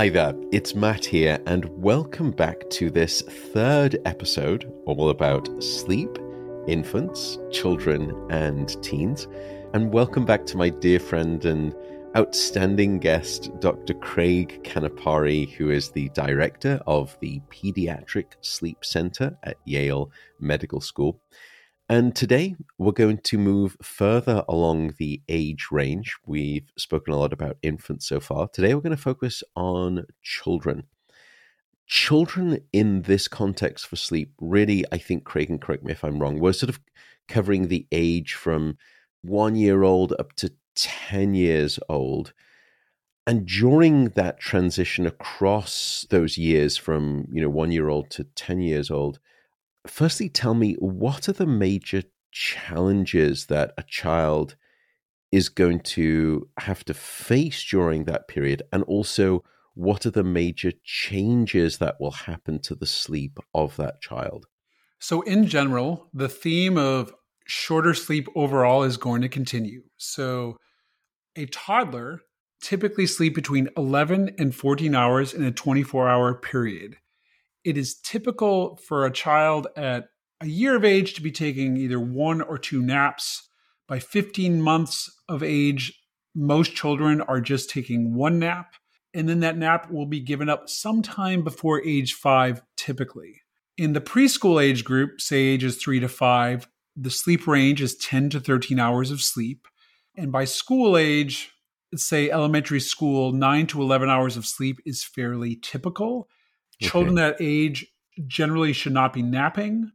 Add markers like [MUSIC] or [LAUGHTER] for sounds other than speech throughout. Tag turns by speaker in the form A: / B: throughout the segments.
A: Hi there, it's Matt here, and welcome back to this third episode all about sleep, infants, children, and teens. And welcome back to my dear friend and outstanding guest, Dr. Craig Canapari, who is the director of the Pediatric Sleep Center at Yale Medical School. And today we're going to move further along the age range. We've spoken a lot about infants so far. Today we're going to focus on children. Children in this context for sleep, really, I think, Craig, and correct me if I'm wrong, we're sort of covering the age from one year old up to 10 years old. And during that transition across those years from, you know, one year old to 10 years old, firstly, tell me what are the major challenges that a child is going to have to face during that period? And also, what are the major changes that will happen to the sleep of that child?
B: So, in general, the theme of shorter sleep overall is going to continue. So, a toddler typically sleep between 11 and 14 hours in a 24 hour period it is typical for a child at a year of age to be taking either one or two naps. By 15 months of age, most children are just taking one nap, and then that nap will be given up sometime before age five, typically. In the preschool age group, say ages three to five, the sleep range is 10 to 13 hours of sleep. And by school age, say elementary school, 9 to 11 hours of sleep is fairly typical. Children that age generally should not be napping.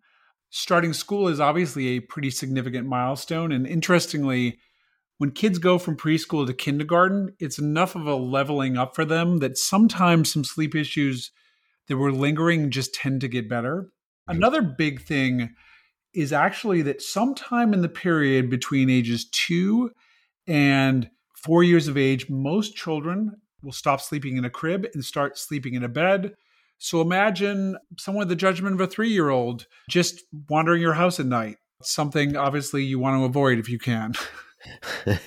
B: Starting school is obviously a pretty significant milestone. And interestingly, when kids go from preschool to kindergarten, it's enough of a leveling up for them that sometimes some sleep issues that were lingering just tend to get better. Mm-hmm. Another big thing is actually that sometime in the period between ages two and four years of age, most children will stop sleeping in a crib and start sleeping in a bed. So imagine someone with the judgment of a three year old just wandering your house at night. Something obviously you want to avoid if you can. [LAUGHS]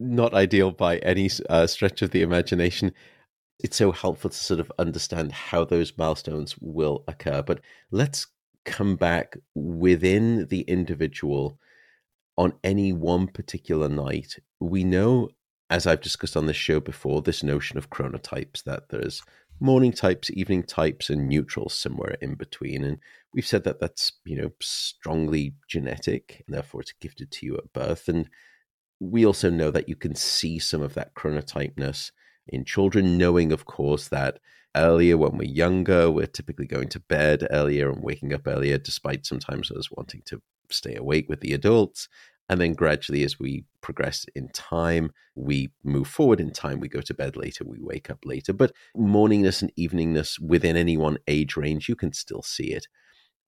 A: Not ideal by any uh, stretch of the imagination. It's so helpful to sort of understand how those milestones will occur. But let's come back within the individual on any one particular night. We know, as I've discussed on this show before, this notion of chronotypes that there's morning types, evening types, and neutrals somewhere in between. And we've said that that's you know strongly genetic, and therefore it's gifted to you at birth. And we also know that you can see some of that chronotypeness in children, knowing, of course, that earlier when we're younger, we're typically going to bed earlier and waking up earlier, despite sometimes us wanting to stay awake with the adults. And then gradually, as we progress in time, we move forward in time. We go to bed later, we wake up later. But morningness and eveningness within any one age range, you can still see it.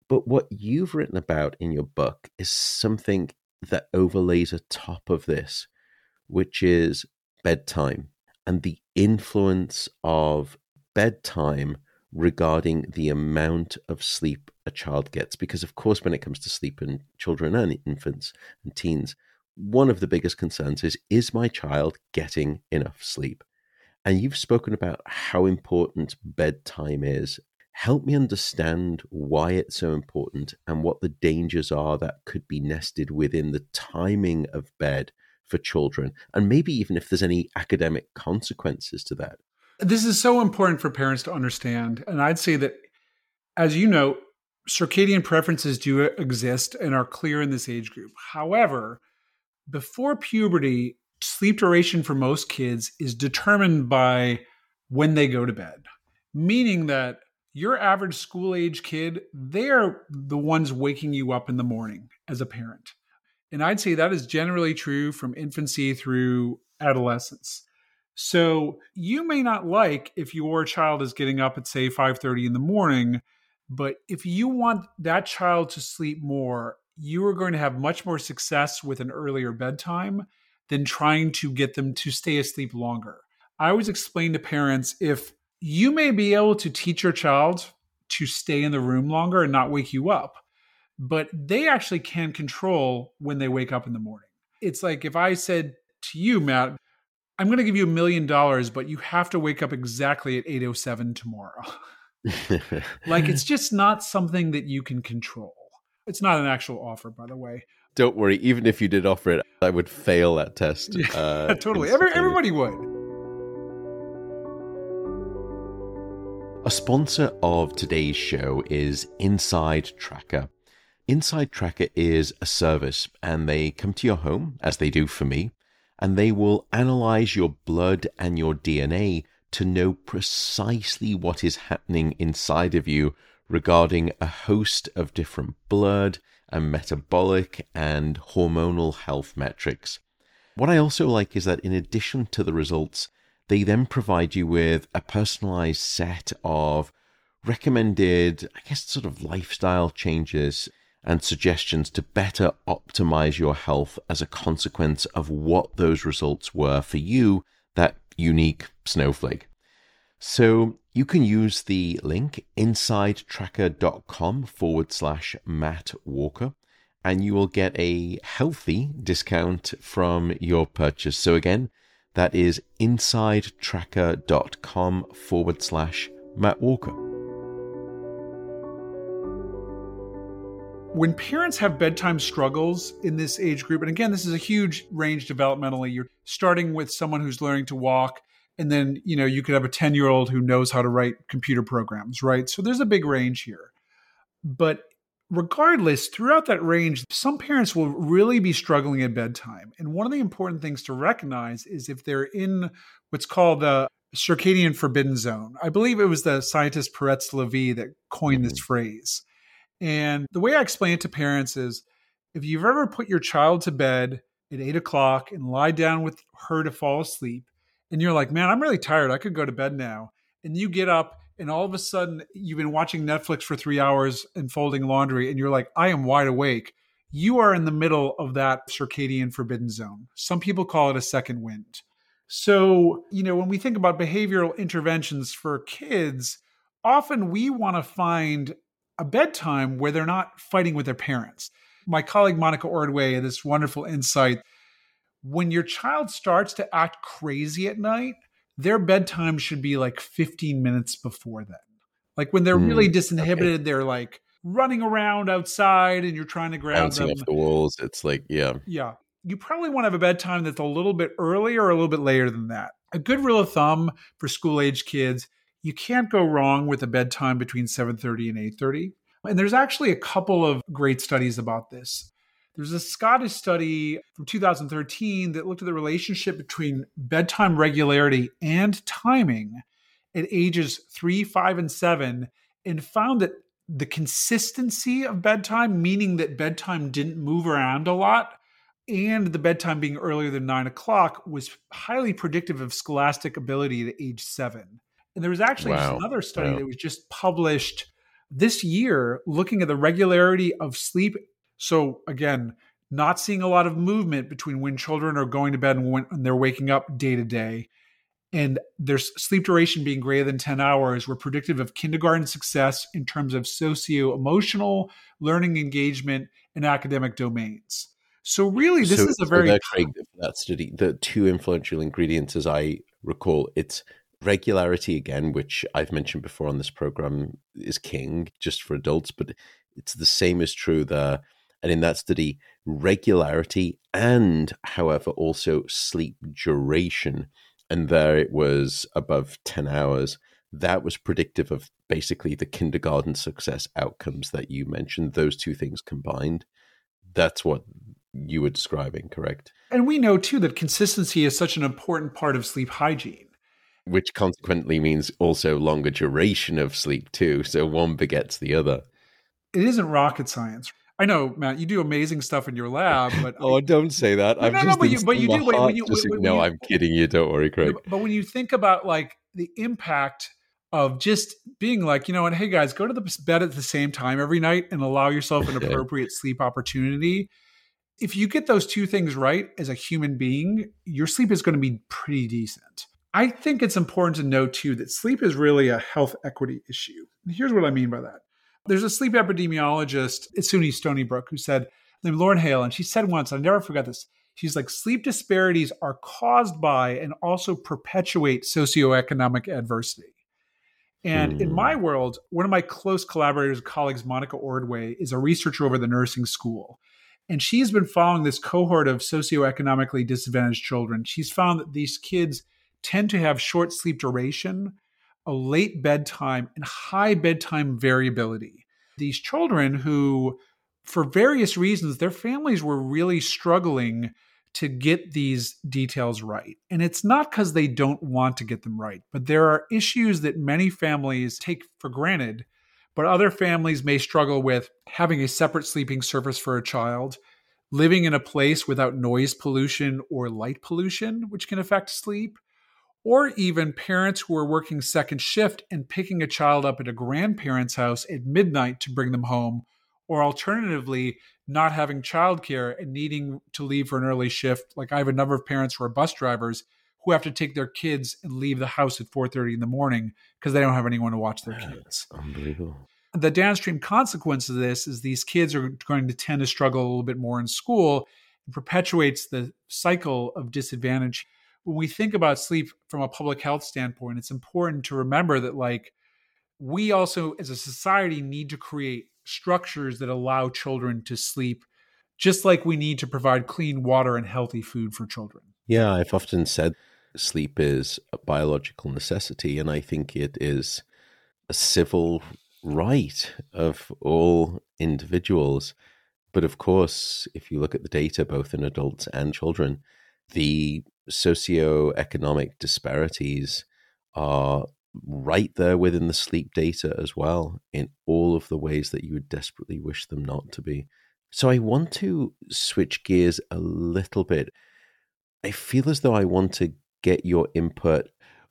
A: But what you've written about in your book is something that overlays atop of this, which is bedtime and the influence of bedtime regarding the amount of sleep a child gets. Because, of course, when it comes to sleep in children and infants and teens, one of the biggest concerns is is my child getting enough sleep? And you've spoken about how important bedtime is. Help me understand why it's so important and what the dangers are that could be nested within the timing of bed for children, and maybe even if there's any academic consequences to that.
B: This is so important for parents to understand. And I'd say that, as you know, circadian preferences do exist and are clear in this age group. However, before puberty, sleep duration for most kids is determined by when they go to bed, meaning that your average school age kid, they're the ones waking you up in the morning as a parent. And I'd say that is generally true from infancy through adolescence. So you may not like if your child is getting up at say 5:30 in the morning, but if you want that child to sleep more, you are going to have much more success with an earlier bedtime than trying to get them to stay asleep longer. I always explain to parents if you may be able to teach your child to stay in the room longer and not wake you up, but they actually can control when they wake up in the morning. It's like if I said to you, Matt, I'm going to give you a million dollars, but you have to wake up exactly at 8:07 tomorrow. [LAUGHS] like it's just not something that you can control. It's not an actual offer, by the way.
A: Don't worry. Even if you did offer it, I would fail that test.
B: Uh, [LAUGHS] totally. Every, everybody would.
A: A sponsor of today's show is Inside Tracker. Inside Tracker is a service, and they come to your home, as they do for me, and they will analyze your blood and your DNA to know precisely what is happening inside of you regarding a host of different blood and metabolic and hormonal health metrics. What I also like is that in addition to the results, they then provide you with a personalized set of recommended, I guess, sort of lifestyle changes and suggestions to better optimize your health as a consequence of what those results were for you, that unique snowflake. So you can use the link insidetracker.com forward slash Matt Walker and you will get a healthy discount from your purchase. So again, that is insidetracker.com forward slash Matt Walker.
B: When parents have bedtime struggles in this age group, and again, this is a huge range developmentally, you're starting with someone who's learning to walk, and then you know you could have a 10 year old who knows how to write computer programs right? So there's a big range here. But regardless throughout that range some parents will really be struggling at bedtime. And one of the important things to recognize is if they're in what's called the circadian forbidden zone. I believe it was the scientist Peretz Lavie that coined mm-hmm. this phrase and the way i explain it to parents is if you've ever put your child to bed at eight o'clock and lie down with her to fall asleep and you're like, man, I'm really tired. I could go to bed now. And you get up, and all of a sudden, you've been watching Netflix for three hours and folding laundry, and you're like, I am wide awake. You are in the middle of that circadian forbidden zone. Some people call it a second wind. So, you know, when we think about behavioral interventions for kids, often we want to find a bedtime where they're not fighting with their parents. My colleague Monica Ordway had this wonderful insight when your child starts to act crazy at night, their bedtime should be like 15 minutes before then. Like when they're mm, really disinhibited, okay. they're like running around outside and you're trying to grab
A: Bouncing
B: them.
A: off the walls. It's like, yeah.
B: Yeah. You probably want to have a bedtime that's a little bit earlier or a little bit later than that. A good rule of thumb for school age kids, you can't go wrong with a bedtime between 7:30 and 8:30. And there's actually a couple of great studies about this. There's a Scottish study from 2013 that looked at the relationship between bedtime regularity and timing at ages three, five, and seven, and found that the consistency of bedtime, meaning that bedtime didn't move around a lot, and the bedtime being earlier than nine o'clock was highly predictive of scholastic ability at age seven. And there was actually wow. another study wow. that was just published this year looking at the regularity of sleep so again, not seeing a lot of movement between when children are going to bed and when they're waking up day to day. And their sleep duration being greater than 10 hours were predictive of kindergarten success in terms of socio emotional, learning engagement, and academic domains. So, really, this so, is a very. So
A: Craig, that study, the two influential ingredients, as I recall, it's regularity again, which I've mentioned before on this program, is king just for adults, but it's the same is true there and in that study, regularity and, however, also sleep duration. And there it was above 10 hours. That was predictive of basically the kindergarten success outcomes that you mentioned, those two things combined. That's what you were describing, correct?
B: And we know too that consistency is such an important part of sleep hygiene.
A: Which consequently means also longer duration of sleep too. So one begets the other.
B: It isn't rocket science. I know, Matt, you do amazing stuff in your lab, but [LAUGHS]
A: oh, don't say that. I'm no, just no, but you, but you do. When you, when, no, you, I'm kidding you. Don't worry, Craig.
B: But when you think about like the impact of just being like, you know, and hey guys, go to the bed at the same time every night and allow yourself an [LAUGHS] appropriate sleep opportunity. If you get those two things right as a human being, your sleep is going to be pretty decent. I think it's important to know too that sleep is really a health equity issue. And here's what I mean by that. There's a sleep epidemiologist, it's SUNY Stony Brook, who said, named Lauren Hale, and she said once, I never forgot this. She's like, sleep disparities are caused by and also perpetuate socioeconomic adversity. And mm. in my hmm. world, one of my close collaborators, colleagues, Monica Ordway, is a researcher over the nursing school. And she's been following this cohort of socioeconomically disadvantaged children. She's found that these kids tend to have short sleep duration, a late bedtime, and high bedtime variability. These children who, for various reasons, their families were really struggling to get these details right. And it's not because they don't want to get them right, but there are issues that many families take for granted, but other families may struggle with having a separate sleeping surface for a child, living in a place without noise pollution or light pollution, which can affect sleep, or even parents who are working second shift and picking a child up at a grandparent's house at midnight to bring them home, or alternatively, not having childcare and needing to leave for an early shift. Like I have a number of parents who are bus drivers who have to take their kids and leave the house at 4:30 in the morning because they don't have anyone to watch their kids.
A: unbelievable.
B: The downstream consequence of this is these kids are going to tend to struggle a little bit more in school and perpetuates the cycle of disadvantage. When we think about sleep from a public health standpoint, it's important to remember that like we also as a society need to create structures that allow children to sleep, just like we need to provide clean water and healthy food for children.
A: Yeah, I've often said sleep is a biological necessity, and I think it is a civil right of all individuals. But of course, if you look at the data, both in adults and children, the socioeconomic disparities are right there within the sleep data as well in all of the ways that you would desperately wish them not to be. So I want to switch gears a little bit. I feel as though I want to get your input.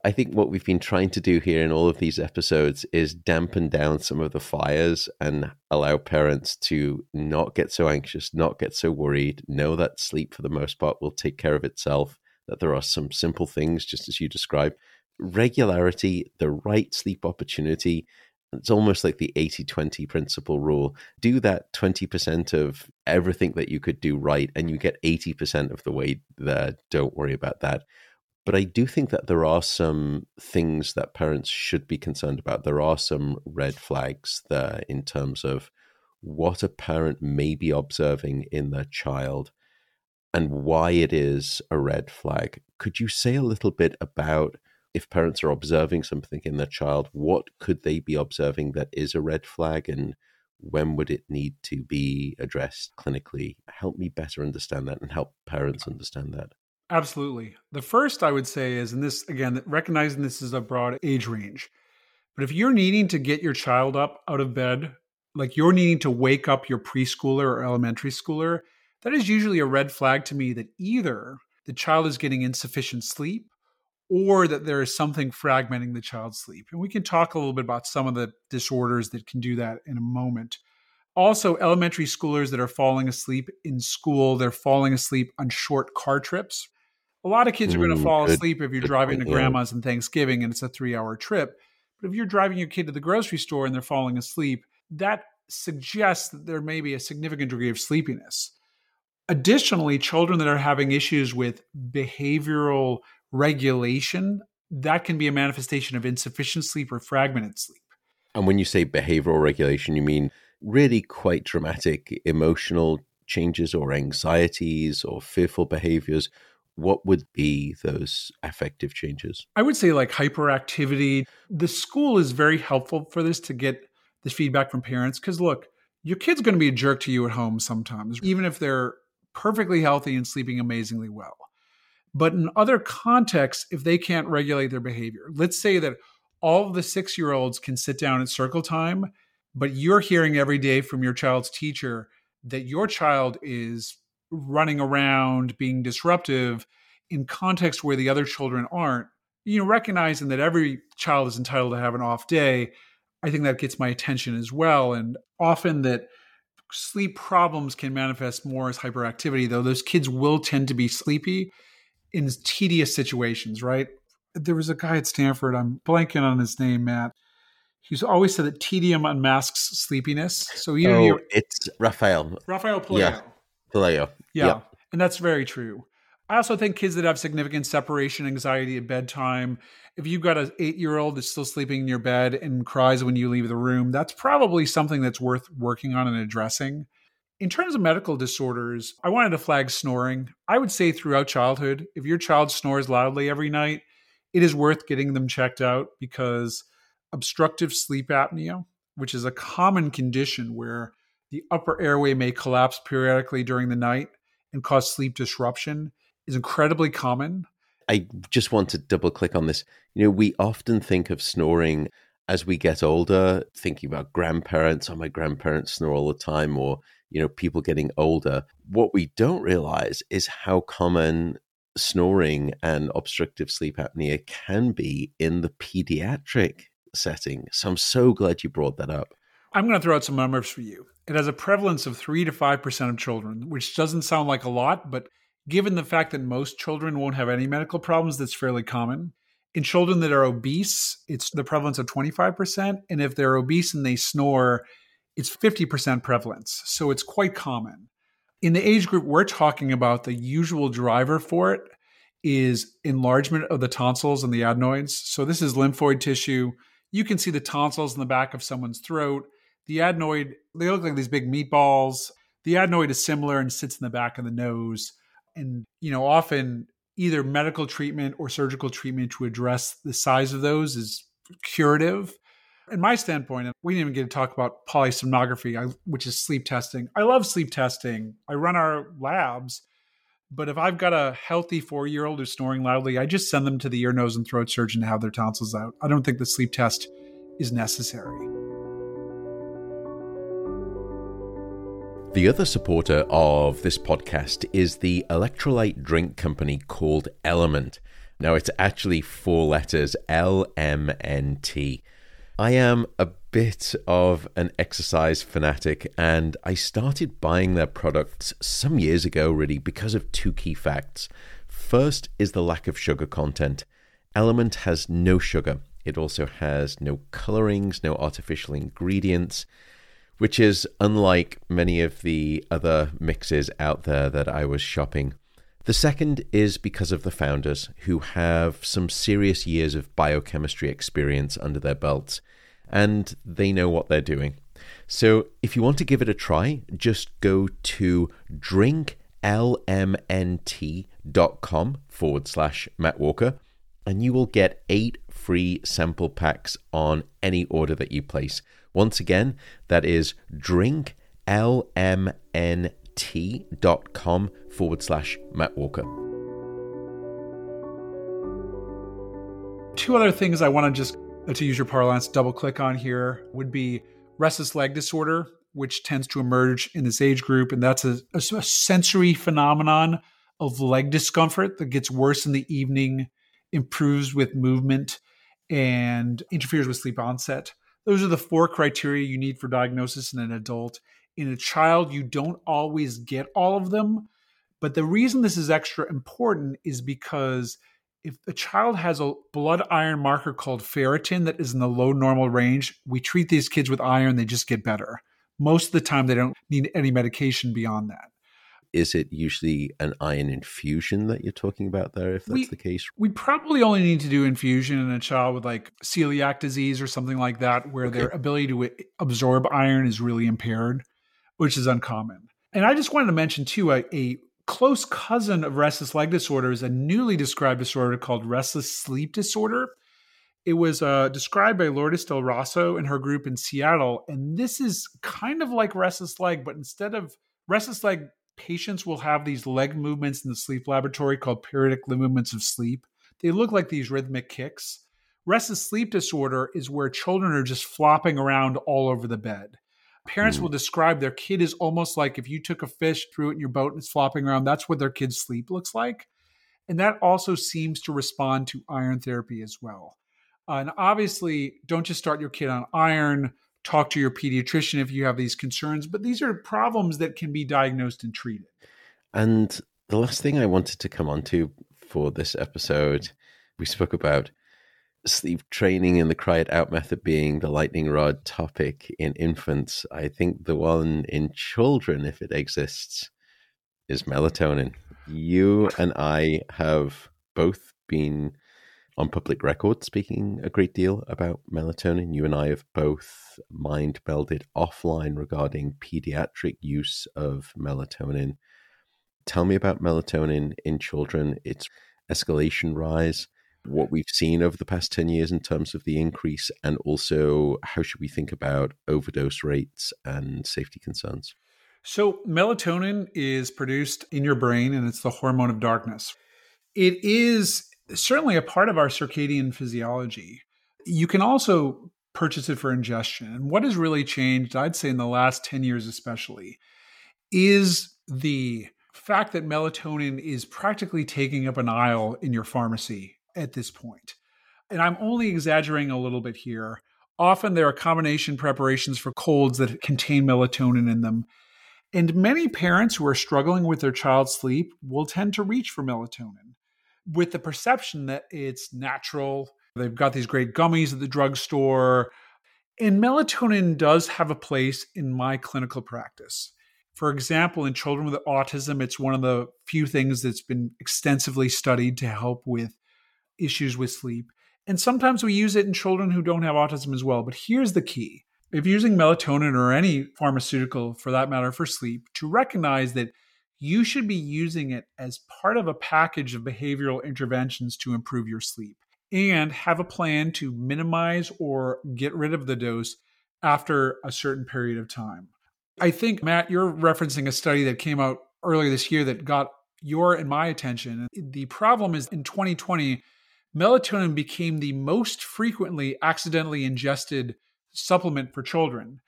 A: I think what we've been trying to do here in all of these episodes is dampen down some of the fires and allow parents to not get so anxious, not get so worried, know that sleep for the most part will take care of itself, that there are some simple things, just as you described, regularity, the right sleep opportunity. It's almost like the 80 20 principle rule. Do that 20% of everything that you could do right, and you get 80% of the way there. Don't worry about that. But I do think that there are some things that parents should be concerned about. There are some red flags there in terms of what a parent may be observing in their child and why it is a red flag. Could you say a little bit about if parents are observing something in their child, what could they be observing that is a red flag and when would it need to be addressed clinically? Help me better understand that and help parents understand that.
B: Absolutely. The first I would say is, and this again, recognizing this is a broad age range, but if you're needing to get your child up out of bed, like you're needing to wake up your preschooler or elementary schooler, that is usually a red flag to me that either the child is getting insufficient sleep or that there is something fragmenting the child's sleep. And we can talk a little bit about some of the disorders that can do that in a moment. Also, elementary schoolers that are falling asleep in school, they're falling asleep on short car trips. A lot of kids are going to mm, fall asleep if you're driving to grandma's on Thanksgiving and it's a three hour trip. But if you're driving your kid to the grocery store and they're falling asleep, that suggests that there may be a significant degree of sleepiness. Additionally, children that are having issues with behavioral regulation, that can be a manifestation of insufficient sleep or fragmented sleep.
A: And when you say behavioral regulation, you mean really quite dramatic emotional changes or anxieties or fearful behaviors. What would be those affective changes?
B: I would say like hyperactivity. The school is very helpful for this to get this feedback from parents because look, your kid's going to be a jerk to you at home sometimes, even if they're perfectly healthy and sleeping amazingly well. But in other contexts, if they can't regulate their behavior, let's say that all of the six year olds can sit down at circle time, but you're hearing every day from your child's teacher that your child is running around, being disruptive in context where the other children aren't, you know, recognizing that every child is entitled to have an off day, I think that gets my attention as well. And often that sleep problems can manifest more as hyperactivity, though those kids will tend to be sleepy in tedious situations, right? There was a guy at Stanford, I'm blanking on his name, Matt. He's always said that tedium unmasks sleepiness. So oh, you know,
A: oh, it's Rafael.
B: Rafael Pelayo.
A: Yeah. Pelayo.
B: Yeah. And that's very true. I also think kids that have significant separation anxiety at bedtime, if you've got an eight year old that's still sleeping in your bed and cries when you leave the room, that's probably something that's worth working on and addressing. In terms of medical disorders, I wanted to flag snoring. I would say throughout childhood, if your child snores loudly every night, it is worth getting them checked out because obstructive sleep apnea, which is a common condition where the upper airway may collapse periodically during the night and cause sleep disruption, is incredibly common.
A: I just want to double click on this. You know, we often think of snoring as we get older, thinking about grandparents, oh, my grandparents snore all the time, or, you know, people getting older. What we don't realize is how common snoring and obstructive sleep apnea can be in the pediatric setting. So I'm so glad you brought that up.
B: I'm going to throw out some numbers for you. It has a prevalence of 3 to 5% of children, which doesn't sound like a lot, but given the fact that most children won't have any medical problems, that's fairly common. In children that are obese, it's the prevalence of 25%. And if they're obese and they snore, it's 50% prevalence. So it's quite common. In the age group we're talking about, the usual driver for it is enlargement of the tonsils and the adenoids. So this is lymphoid tissue. You can see the tonsils in the back of someone's throat. The adenoid, they look like these big meatballs. The adenoid is similar and sits in the back of the nose. And you know often either medical treatment or surgical treatment to address the size of those is curative. In my standpoint we didn't even get to talk about polysomnography which is sleep testing. I love sleep testing. I run our labs but if i've got a healthy four year old who's snoring loudly i just send them to the ear nose and throat surgeon to have their tonsils out. I don't think the sleep test is necessary
A: The other supporter of this podcast is the electrolyte drink company called Element. Now, it's actually four letters L M N T. I am a bit of an exercise fanatic, and I started buying their products some years ago, really, because of two key facts. First is the lack of sugar content. Element has no sugar, it also has no colorings, no artificial ingredients which is unlike many of the other mixes out there that I was shopping. The second is because of the founders, who have some serious years of biochemistry experience under their belts, and they know what they're doing. So if you want to give it a try, just go to drinklmnt.com forward slash Matt Walker, and you will get eight free sample packs on any order that you place. Once again, that is drinklmnt.com forward slash Matt Walker.
B: Two other things I want to just, uh, to use your parlance, double click on here would be restless leg disorder, which tends to emerge in this age group. And that's a, a, a sensory phenomenon of leg discomfort that gets worse in the evening, improves with movement, and interferes with sleep onset. Those are the four criteria you need for diagnosis in an adult. In a child, you don't always get all of them. But the reason this is extra important is because if a child has a blood iron marker called ferritin that is in the low normal range, we treat these kids with iron, they just get better. Most of the time, they don't need any medication beyond that
A: is it usually an iron infusion that you're talking about there if that's we, the case
B: we probably only need to do infusion in a child with like celiac disease or something like that where okay. their ability to absorb iron is really impaired which is uncommon and i just wanted to mention too a, a close cousin of restless leg disorder is a newly described disorder called restless sleep disorder it was uh, described by Lourdes Del Rosso and her group in Seattle. And this is kind of like restless leg, but instead of restless leg patients will have these leg movements in the sleep laboratory called periodic movements of sleep. They look like these rhythmic kicks. Restless sleep disorder is where children are just flopping around all over the bed. Parents mm. will describe their kid is almost like if you took a fish, threw it in your boat, and it's flopping around. That's what their kid's sleep looks like. And that also seems to respond to iron therapy as well. Uh, and obviously, don't just start your kid on iron talk to your pediatrician if you have these concerns. But these are problems that can be diagnosed and treated.
A: And the last thing I wanted to come on to for this episode, we spoke about sleep training and the cry it out method being the lightning rod topic in infants. I think the one in children, if it exists, is melatonin. You and I have both been on public record speaking a great deal about melatonin. You and I have both mind melded offline regarding pediatric use of melatonin. Tell me about melatonin in children, its escalation rise, what we've seen over the past 10 years in terms of the increase, and also how should we think about overdose rates and safety concerns?
B: So, melatonin is produced in your brain and it's the hormone of darkness. It is certainly a part of our circadian physiology. You can also purchase it for ingestion. And what has really changed, I'd say in the last 10 years especially, is the fact that melatonin is practically taking up an aisle in your pharmacy at this point. And I'm only exaggerating a little bit here. Often there are combination preparations for colds that contain melatonin in them. And many parents who are struggling with their child's sleep will tend to reach for melatonin with the perception that it's natural. They've got these great gummies at the drugstore. And melatonin does have a place in my clinical practice. For example, in children with autism, it's one of the few things that's been extensively studied to help with issues with sleep. And sometimes we use it in children who don't have autism as well. But here's the key if using melatonin or any pharmaceutical for that matter for sleep, to recognize that you should be using it as part of a package of behavioral interventions to improve your sleep and have a plan to minimize or get rid of the dose after a certain period of time. I think, Matt, you're referencing a study that came out earlier this year that got your and my attention. The problem is in 2020, melatonin became the most frequently accidentally ingested supplement for children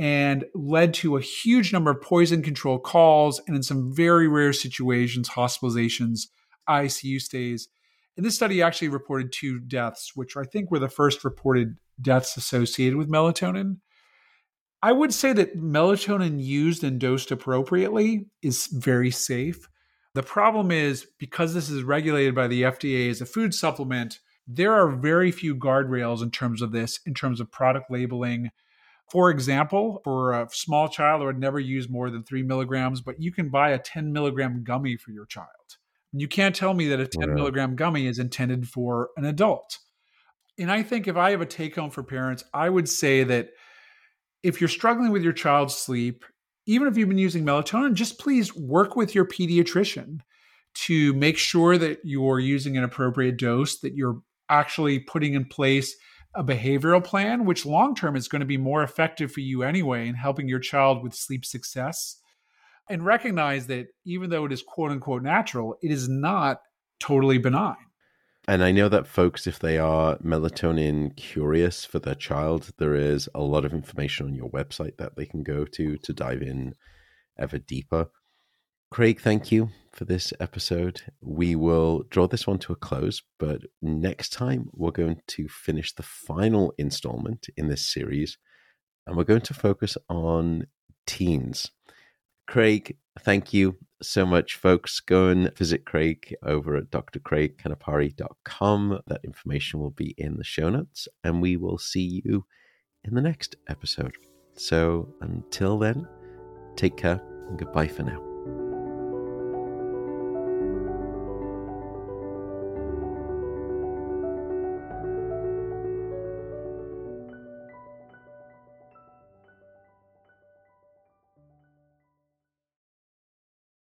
B: and led to a huge number of poison control calls and in some very rare situations hospitalizations icu stays. And this study actually reported two deaths which i think were the first reported deaths associated with melatonin. I would say that melatonin used and dosed appropriately is very safe. The problem is because this is regulated by the fda as a food supplement there are very few guardrails in terms of this in terms of product labeling for example, for a small child, I would never use more than three milligrams, but you can buy a 10 milligram gummy for your child. You can't tell me that a 10 milligram gummy is intended for an adult. And I think if I have a take home for parents, I would say that if you're struggling with your child's sleep, even if you've been using melatonin, just please work with your pediatrician to make sure that you're using an appropriate dose, that you're actually putting in place a behavioral plan, which long term is going to be more effective for you anyway in helping your child with sleep success. And recognize that even though it is quote unquote natural, it is not totally benign.
A: And I know that folks, if they are melatonin curious for their child, there is a lot of information on your website that they can go to to dive in ever deeper. Craig, thank you for this episode. We will draw this one to a close, but next time we're going to finish the final installment in this series and we're going to focus on teens. Craig, thank you so much, folks. Go and visit Craig over at drcraigcanapari.com. That information will be in the show notes, and we will see you in the next episode. So until then, take care and goodbye for now.